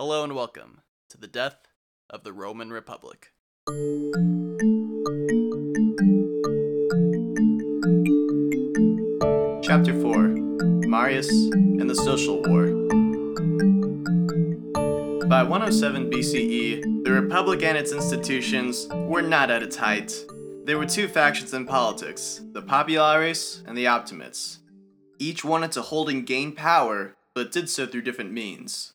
Hello and welcome to the death of the Roman Republic. Chapter 4 Marius and the Social War. By 107 BCE, the Republic and its institutions were not at its height. There were two factions in politics the Populares and the Optimates. Each wanted to hold and gain power, but did so through different means.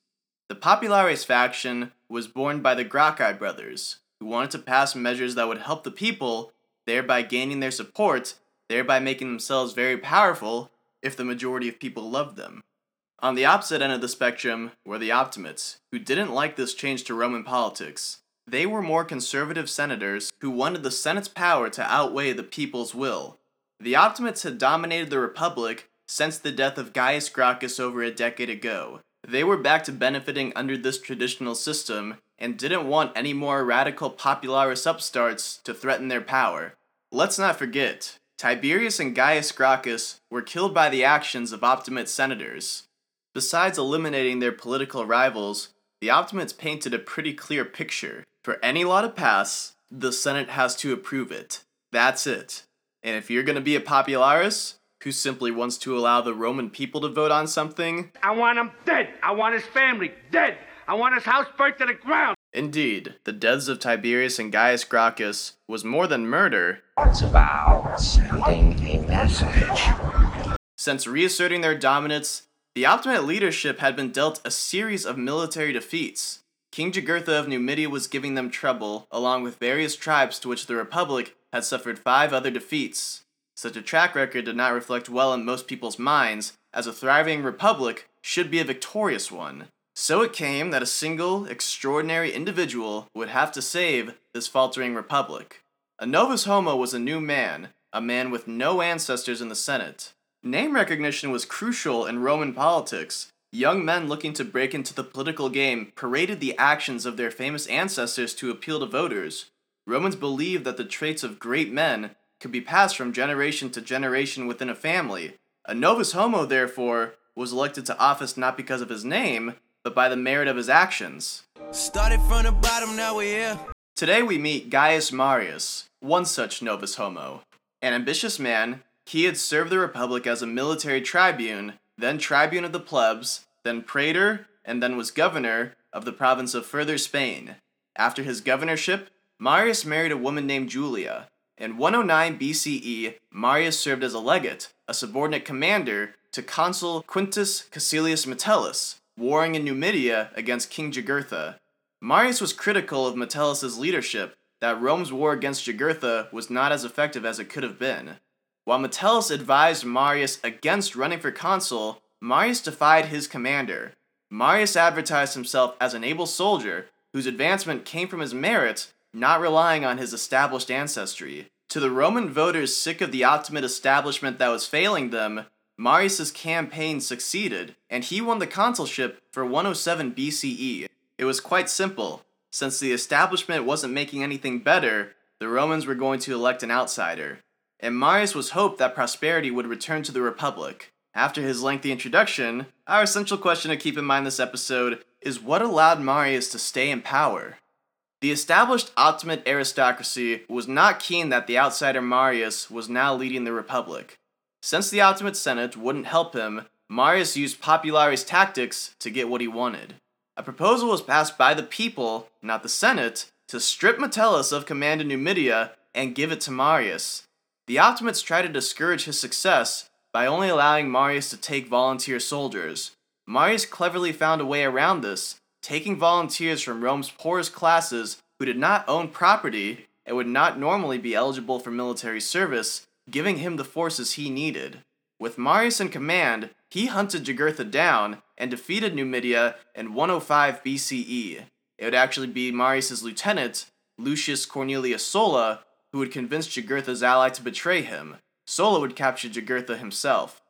The Populares faction was born by the Gracchi brothers, who wanted to pass measures that would help the people, thereby gaining their support, thereby making themselves very powerful if the majority of people loved them. On the opposite end of the spectrum were the Optimates, who didn't like this change to Roman politics. They were more conservative senators who wanted the Senate's power to outweigh the people's will. The Optimates had dominated the Republic since the death of Gaius Gracchus over a decade ago. They were back to benefiting under this traditional system and didn't want any more radical popularis upstarts to threaten their power. Let's not forget, Tiberius and Gaius Gracchus were killed by the actions of Optimate senators. Besides eliminating their political rivals, the Optimates painted a pretty clear picture. For any law to pass, the Senate has to approve it. That's it. And if you're gonna be a popularis, who simply wants to allow the Roman people to vote on something, I want him dead. I want his family dead. I want his house burnt to the ground. Indeed, the deaths of Tiberius and Gaius Gracchus was more than murder, It's about sending a message. Since reasserting their dominance, the Optimate leadership had been dealt a series of military defeats. King Jugurtha of Numidia was giving them trouble, along with various tribes to which the Republic had suffered five other defeats. Such a track record did not reflect well in most people's minds, as a thriving republic should be a victorious one. So it came that a single, extraordinary individual would have to save this faltering republic. A novus homo was a new man, a man with no ancestors in the Senate. Name recognition was crucial in Roman politics. Young men looking to break into the political game paraded the actions of their famous ancestors to appeal to voters. Romans believed that the traits of great men could be passed from generation to generation within a family. A novus homo, therefore, was elected to office not because of his name, but by the merit of his actions. Started from the bottom, now we're here. Today we meet Gaius Marius, one such novus homo. An ambitious man, he had served the Republic as a military tribune, then tribune of the plebs, then praetor, and then was governor of the province of Further Spain. After his governorship, Marius married a woman named Julia. In 109 BCE, Marius served as a legate, a subordinate commander, to consul Quintus Caecilius Metellus, warring in Numidia against King Jugurtha. Marius was critical of Metellus's leadership, that Rome's war against Jugurtha was not as effective as it could have been. While Metellus advised Marius against running for consul, Marius defied his commander. Marius advertised himself as an able soldier whose advancement came from his merit, not relying on his established ancestry. To the Roman voters sick of the Optimate establishment that was failing them, Marius' campaign succeeded, and he won the consulship for 107 BCE. It was quite simple. Since the establishment wasn't making anything better, the Romans were going to elect an outsider. And Marius was hoped that prosperity would return to the Republic. After his lengthy introduction, our essential question to keep in mind this episode is what allowed Marius to stay in power? The established Optimate aristocracy was not keen that the outsider Marius was now leading the Republic. Since the Optimate Senate wouldn't help him, Marius used Popularis tactics to get what he wanted. A proposal was passed by the people, not the Senate, to strip Metellus of command in Numidia and give it to Marius. The Optimates tried to discourage his success by only allowing Marius to take volunteer soldiers. Marius cleverly found a way around this, taking volunteers from Rome's poorest classes who did not own property and would not normally be eligible for military service, giving him the forces he needed. With Marius in command, he hunted Jugurtha down and defeated Numidia in 105 BCE. It would actually be Marius' lieutenant, Lucius Cornelius Sulla, who would convince Jugurtha's ally to betray him. Sulla would capture Jugurtha himself.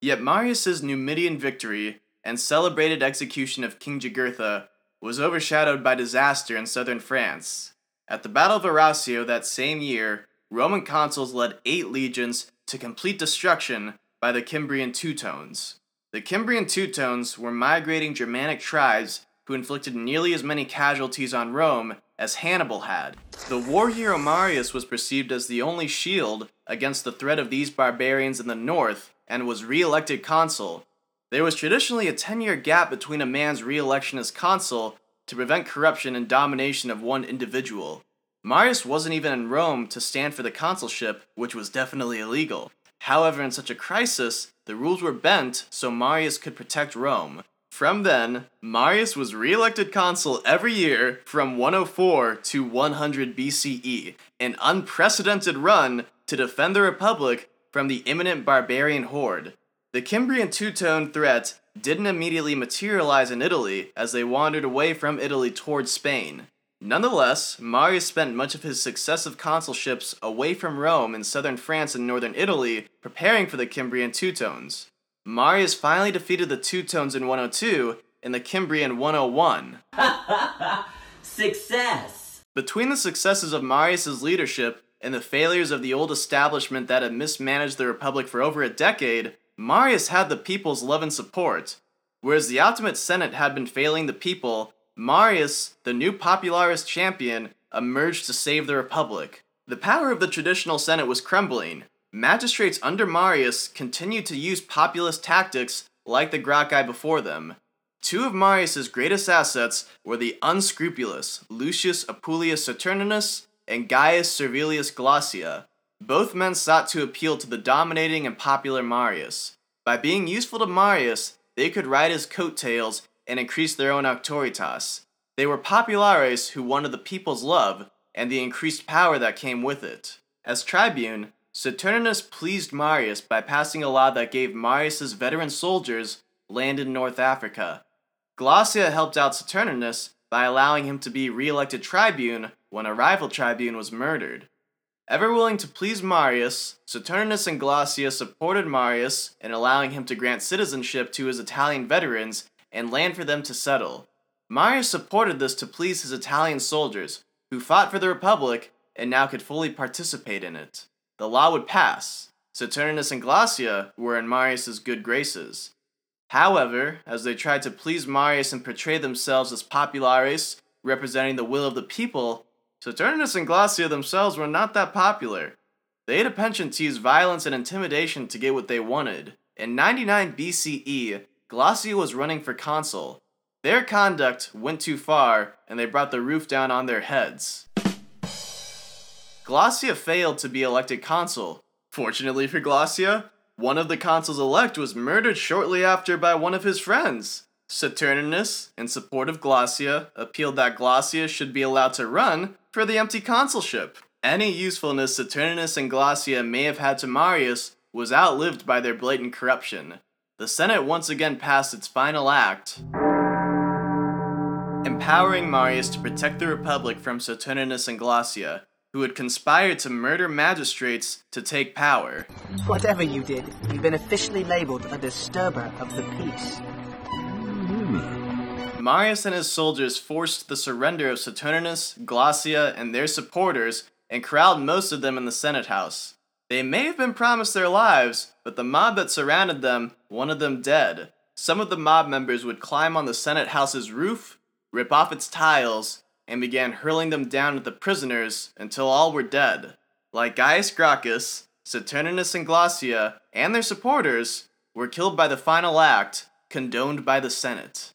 Yet Marius' Numidian victory and celebrated execution of King Jugurtha was overshadowed by disaster in southern France. At the Battle of Arausio that same year, Roman consuls led eight legions to complete destruction by the Cimbrian Teutones. The Cimbrian Teutones were migrating Germanic tribes who inflicted nearly as many casualties on Rome as Hannibal had. The war hero Marius was perceived as the only shield against the threat of these barbarians in the north and was re elected consul. There was traditionally a 10 year gap between a man's re election as consul to prevent corruption and domination of one individual. Marius wasn't even in Rome to stand for the consulship, which was definitely illegal. However, in such a crisis, the rules were bent so Marius could protect Rome. From then, Marius was re elected consul every year from 104 to 100 BCE, an unprecedented run to defend the Republic from the imminent barbarian horde. The Cimbrian Teuton threat didn't immediately materialize in Italy as they wandered away from Italy towards Spain. Nonetheless, Marius spent much of his successive consulships away from Rome in southern France and northern Italy, preparing for the Cimbrian Teutones. Marius finally defeated the Teutones in 102 and the Cimbrian 101. Success! Between the successes of Marius's leadership and the failures of the old establishment that had mismanaged the Republic for over a decade, Marius had the people's love and support. Whereas the Optimate Senate had been failing the people, Marius, the new Popularis champion, emerged to save the Republic. The power of the traditional Senate was crumbling. Magistrates under Marius continued to use populist tactics like the Gracchi before them. Two of Marius's greatest assets were the unscrupulous Lucius Apuleius Saturninus and Gaius Servilius Glaucia. Both men sought to appeal to the dominating and popular Marius. By being useful to Marius, they could ride his coattails and increased their own auctoritas. They were populares who wanted the people's love and the increased power that came with it. As tribune, Saturninus pleased Marius by passing a law that gave Marius's veteran soldiers land in North Africa. Glaucia helped out Saturninus by allowing him to be re-elected tribune when a rival tribune was murdered. Ever willing to please Marius, Saturninus and Glaucia supported Marius in allowing him to grant citizenship to his Italian veterans and land for them to settle. Marius supported this to please his Italian soldiers, who fought for the Republic and now could fully participate in it. The law would pass. Saturninus and Glaucia were in Marius's good graces. However, as they tried to please Marius and portray themselves as populares, representing the will of the people, Saturninus and Glaucia themselves were not that popular. They had a penchant to use violence and intimidation to get what they wanted. In 99 BCE, Glaucia was running for consul. Their conduct went too far, and they brought the roof down on their heads. Glaucia failed to be elected consul. Fortunately for Glaucia, one of the consuls elect was murdered shortly after by one of his friends. Saturninus, in support of Glaucia, appealed that Glaucia should be allowed to run for the empty consulship. Any usefulness Saturninus and Glaucia may have had to Marius was outlived by their blatant corruption. The Senate once again passed its final act, empowering Marius to protect the Republic from Saturninus and Glaucia, who had conspired to murder magistrates to take power. Whatever you did, you've been officially labeled a disturber of the peace. Hmm. Marius and his soldiers forced the surrender of Saturninus, Glaucia, and their supporters and corralled most of them in the Senate House. They may have been promised their lives, but the mob that surrounded them wanted them dead. Some of the mob members would climb on the Senate House's roof, rip off its tiles, and began hurling them down at the prisoners until all were dead. Like Gaius Gracchus, Saturninus and Glaucia, and their supporters were killed by the final act, condoned by the Senate.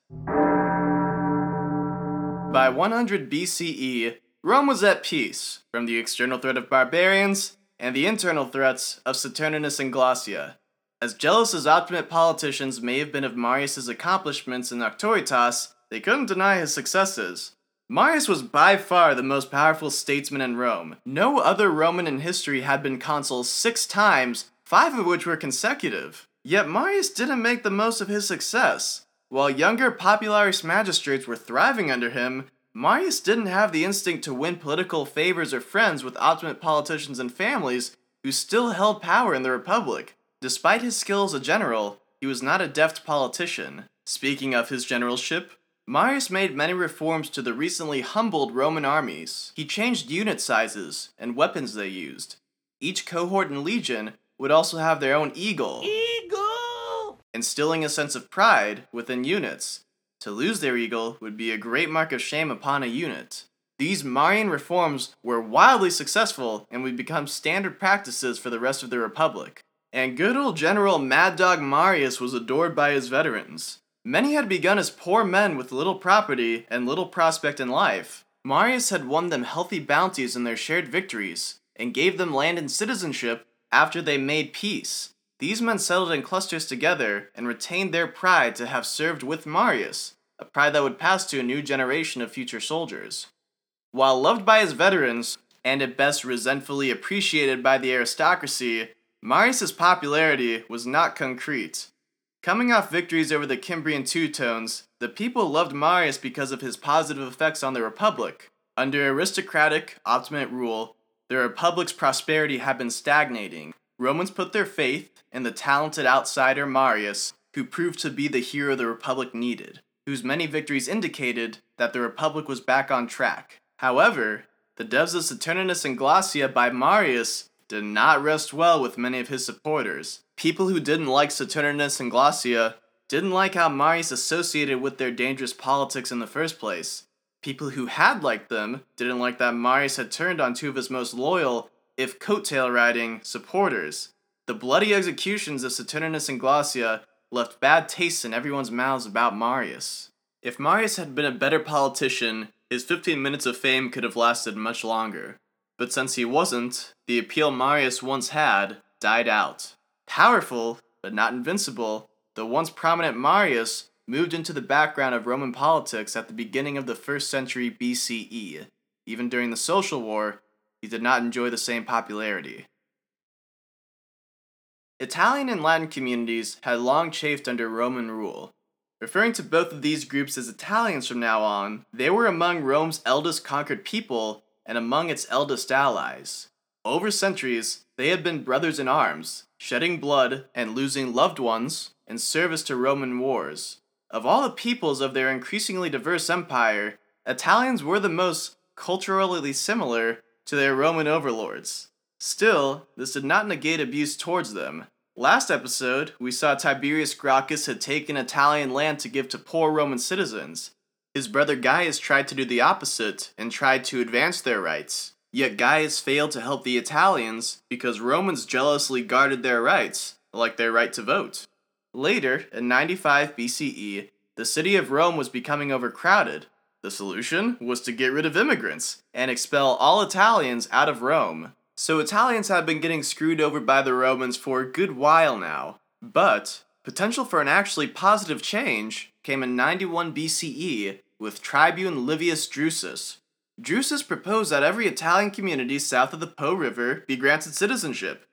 By 100 BCE, Rome was at peace from the external threat of barbarians and the internal threats of Saturninus and Glaucia. As jealous as optimate politicians may have been of Marius's accomplishments in Auctoritas, they couldn't deny his successes. Marius was by far the most powerful statesman in Rome. No other Roman in history had been consul six times, five of which were consecutive. Yet Marius didn't make the most of his success. While younger popularis magistrates were thriving under him, Marius didn't have the instinct to win political favors or friends with optimate politicians and families who still held power in the Republic. Despite his skill as a general, he was not a deft politician. Speaking of his generalship, Marius made many reforms to the recently humbled Roman armies. He changed unit sizes and weapons they used. Each cohort and legion would also have their own eagle. Eagle! instilling a sense of pride within units. To lose their eagle would be a great mark of shame upon a unit. These Marian reforms were wildly successful and would become standard practices for the rest of the Republic. And good old General Mad Dog Marius was adored by his veterans. Many had begun as poor men with little property and little prospect in life. Marius had won them healthy bounties in their shared victories, and gave them land and citizenship after they made peace. These men settled in clusters together and retained their pride to have served with Marius, a pride that would pass to a new generation of future soldiers. While loved by his veterans, and at best resentfully appreciated by the aristocracy, Marius's popularity was not concrete. Coming off victories over the Cimbrian Teutones, the people loved Marius because of his positive effects on the Republic. Under aristocratic, Optimate rule, the Republic's prosperity had been stagnating. Romans put their faith in the talented outsider Marius, who proved to be the hero the Republic needed, whose many victories indicated that the Republic was back on track. However, the deaths of Saturninus and Glaucia by Marius did not rest well with many of his supporters. People who didn't like Saturninus and Glaucia didn't like how Marius associated with their dangerous politics in the first place. People who had liked them didn't like that Marius had turned on two of his most loyal, if coattail riding, supporters. The bloody executions of Saturninus and Glaucia left bad tastes in everyone's mouths about Marius. If Marius had been a better politician, his 15 minutes of fame could have lasted much longer. But since he wasn't, the appeal Marius once had died out. Powerful, but not invincible, the once prominent Marius moved into the background of Roman politics at the beginning of the first century BCE. Even during the Social War, he did not enjoy the same popularity. Italian and Latin communities had long chafed under Roman rule. Referring to both of these groups as Italians from now on, they were among Rome's eldest conquered people and among its eldest allies. Over centuries, they had been brothers in arms, shedding blood and losing loved ones in service to Roman wars. Of all the peoples of their increasingly diverse empire, Italians were the most culturally similar to their Roman overlords. Still, this did not negate abuse towards them. Last episode, we saw Tiberius Gracchus had taken Italian land to give to poor Roman citizens. His brother Gaius tried to do the opposite and tried to advance their rights. Yet Gaius failed to help the Italians because Romans jealously guarded their rights, like their right to vote. Later, in 95 BCE, the city of Rome was becoming overcrowded. The solution was to get rid of immigrants and expel all Italians out of Rome. So Italians have been getting screwed over by the Romans for a good while now. But potential for an actually positive change came in 91 BCE with tribune Livius Drusus. Drusus proposed that every Italian community south of the Po River be granted citizenship.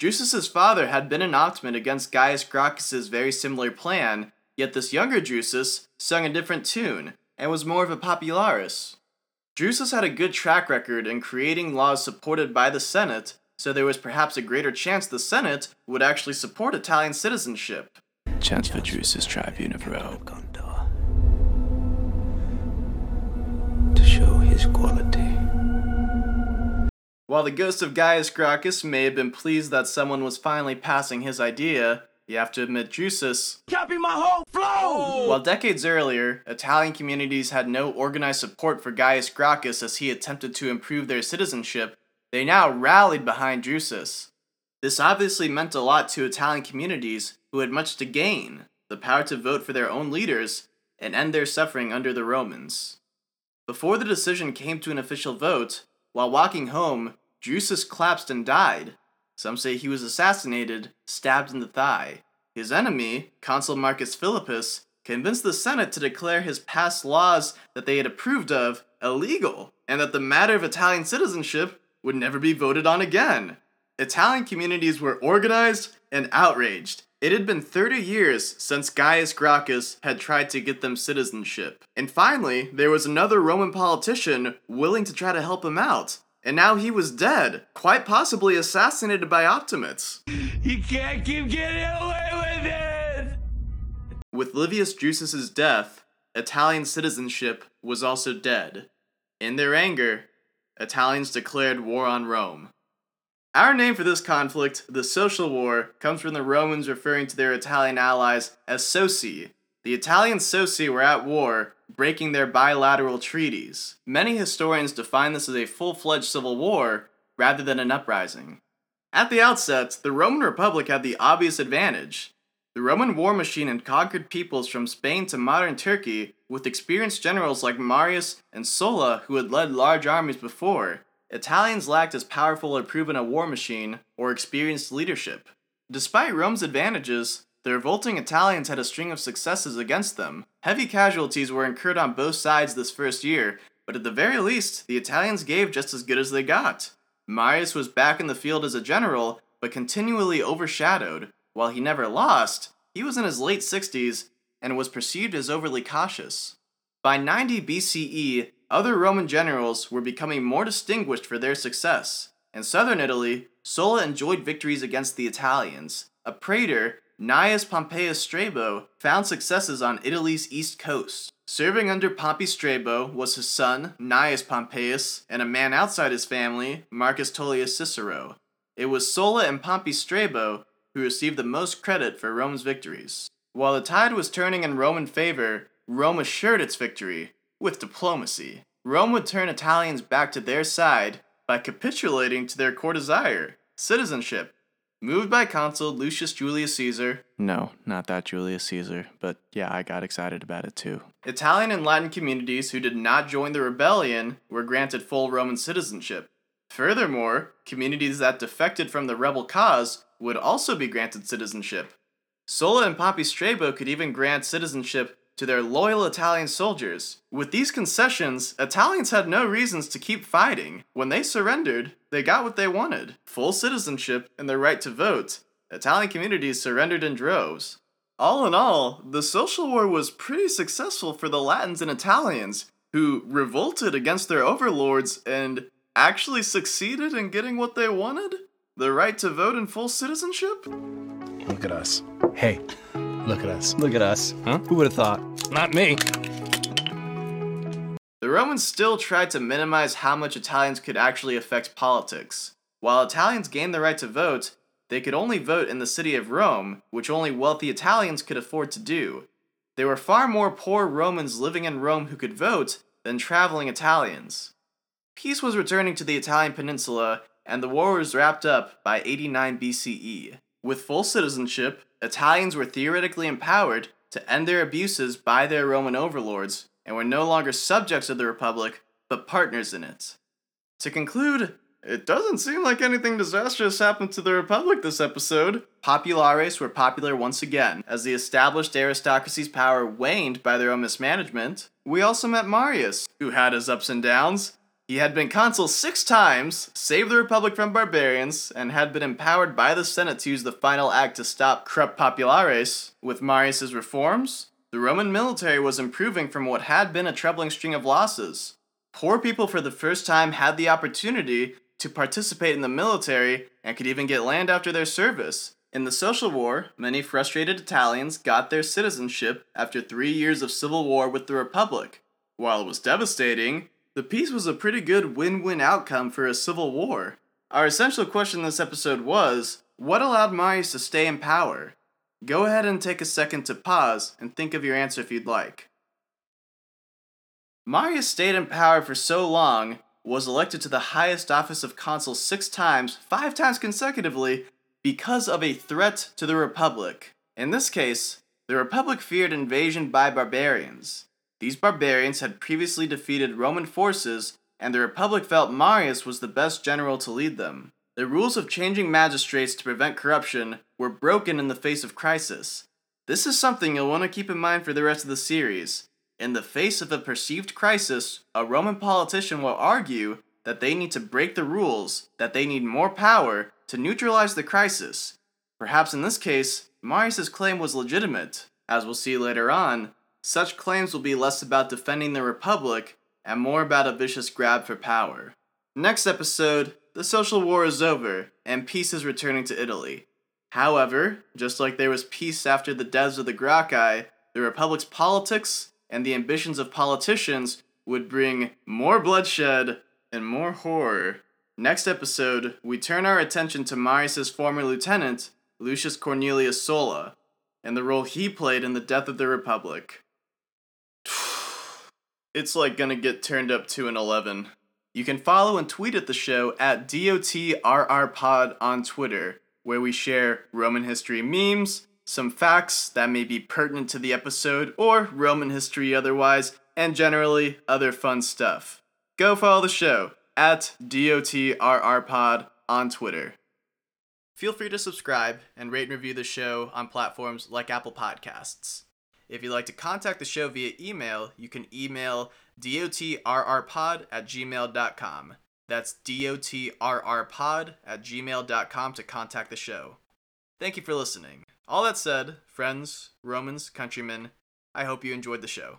Drusus's father had been an optimate against Gaius Gracchus's very similar plan, yet this younger Drusus sung a different tune and was more of a popularis. Drusus had a good track record in creating laws supported by the Senate, so there was perhaps a greater chance the Senate would actually support Italian citizenship. Chance for Drusus Tribune of Rome. To show his quality. While the ghost of Gaius Gracchus may have been pleased that someone was finally passing his idea, you have to admit Drusus. Copy my whole flow! Oh. While decades earlier, Italian communities had no organized support for Gaius Gracchus as he attempted to improve their citizenship, they now rallied behind Drusus. This obviously meant a lot to Italian communities who had much to gain the power to vote for their own leaders and end their suffering under the Romans. Before the decision came to an official vote, while walking home, Drusus collapsed and died. Some say he was assassinated, stabbed in the thigh. His enemy, Consul Marcus Philippus, convinced the Senate to declare his past laws that they had approved of illegal, and that the matter of Italian citizenship would never be voted on again. Italian communities were organized and outraged. It had been 30 years since Gaius Gracchus had tried to get them citizenship. And finally, there was another Roman politician willing to try to help him out. And now he was dead, quite possibly assassinated by Optimates. You can't keep getting away with it! With Livius Drusus's death, Italian citizenship was also dead. In their anger, Italians declared war on Rome. Our name for this conflict, the Social War, comes from the Romans referring to their Italian allies as Socii, The Italian Socii were at war, breaking their bilateral treaties. Many historians define this as a full fledged civil war rather than an uprising. At the outset, the Roman Republic had the obvious advantage. The Roman war machine had conquered peoples from Spain to modern Turkey with experienced generals like Marius and Sulla who had led large armies before. Italians lacked as powerful or proven a war machine or experienced leadership. Despite Rome's advantages, the revolting Italians had a string of successes against them. Heavy casualties were incurred on both sides this first year, but at the very least, the Italians gave just as good as they got. Marius was back in the field as a general, but continually overshadowed. While he never lost, he was in his late 60s and was perceived as overly cautious. By 90 BCE, other Roman generals were becoming more distinguished for their success. In southern Italy, Sulla enjoyed victories against the Italians. A praetor, Gnaeus Pompeius Strabo, found successes on Italy's east coast. Serving under Pompey Strabo was his son, Gnaeus Pompeius, and a man outside his family, Marcus Tullius Cicero. It was Sulla and Pompey Strabo who received the most credit for Rome's victories. While the tide was turning in Roman favor, Rome assured its victory with diplomacy. Rome would turn Italians back to their side by capitulating to their core desire citizenship. Moved by consul Lucius Julius Caesar, No, not that Julius Caesar, but yeah, I got excited about it too. Italian and Latin communities who did not join the rebellion were granted full Roman citizenship. Furthermore, communities that defected from the rebel cause would also be granted citizenship. Sulla and Pompey Strabo could even grant citizenship to their loyal Italian soldiers. With these concessions, Italians had no reasons to keep fighting. When they surrendered, they got what they wanted full citizenship and the right to vote. Italian communities surrendered in droves. All in all, the social war was pretty successful for the Latins and Italians, who revolted against their overlords and actually succeeded in getting what they wanted the right to vote and full citizenship? Look at us. Hey, look at us. Look at us. Huh? Who would have thought? Not me. The Romans still tried to minimize how much Italians could actually affect politics. While Italians gained the right to vote, they could only vote in the city of Rome, which only wealthy Italians could afford to do. There were far more poor Romans living in Rome who could vote than traveling Italians. Peace was returning to the Italian peninsula, and the war was wrapped up by 89 BCE. With full citizenship, Italians were theoretically empowered to end their abuses by their Roman overlords and were no longer subjects of the Republic, but partners in it. To conclude, it doesn't seem like anything disastrous happened to the Republic this episode. Populares were popular once again, as the established aristocracy's power waned by their own mismanagement. We also met Marius, who had his ups and downs. He had been consul six times, saved the Republic from barbarians, and had been empowered by the Senate to use the final act to stop corrupt populares. With Marius's reforms, the Roman military was improving from what had been a troubling string of losses. Poor people for the first time had the opportunity to participate in the military and could even get land after their service. In the Social War, many frustrated Italians got their citizenship after three years of civil war with the Republic. While it was devastating, the peace was a pretty good win win outcome for a civil war. Our essential question this episode was what allowed Marius to stay in power? Go ahead and take a second to pause and think of your answer if you'd like. Marius stayed in power for so long, was elected to the highest office of consul six times, five times consecutively, because of a threat to the Republic. In this case, the Republic feared invasion by barbarians. These barbarians had previously defeated Roman forces, and the Republic felt Marius was the best general to lead them. The rules of changing magistrates to prevent corruption were broken in the face of crisis. This is something you'll want to keep in mind for the rest of the series. In the face of a perceived crisis, a Roman politician will argue that they need to break the rules, that they need more power to neutralize the crisis. Perhaps in this case, Marius' claim was legitimate. As we'll see later on, such claims will be less about defending the Republic and more about a vicious grab for power. Next episode, the social war is over and peace is returning to Italy. However, just like there was peace after the deaths of the Gracchi, the Republic's politics and the ambitions of politicians would bring more bloodshed and more horror. Next episode, we turn our attention to Marius' former lieutenant, Lucius Cornelius Sulla. and the role he played in the death of the Republic. It's like gonna get turned up to an 11. You can follow and tweet at the show at DOTRRPod on Twitter, where we share Roman history memes, some facts that may be pertinent to the episode, or Roman history otherwise, and generally other fun stuff. Go follow the show at DOTRRPod on Twitter. Feel free to subscribe and rate and review the show on platforms like Apple Podcasts. If you'd like to contact the show via email, you can email dotrrpod at gmail.com. That's dotrrpod at gmail.com to contact the show. Thank you for listening. All that said, friends, Romans, countrymen, I hope you enjoyed the show.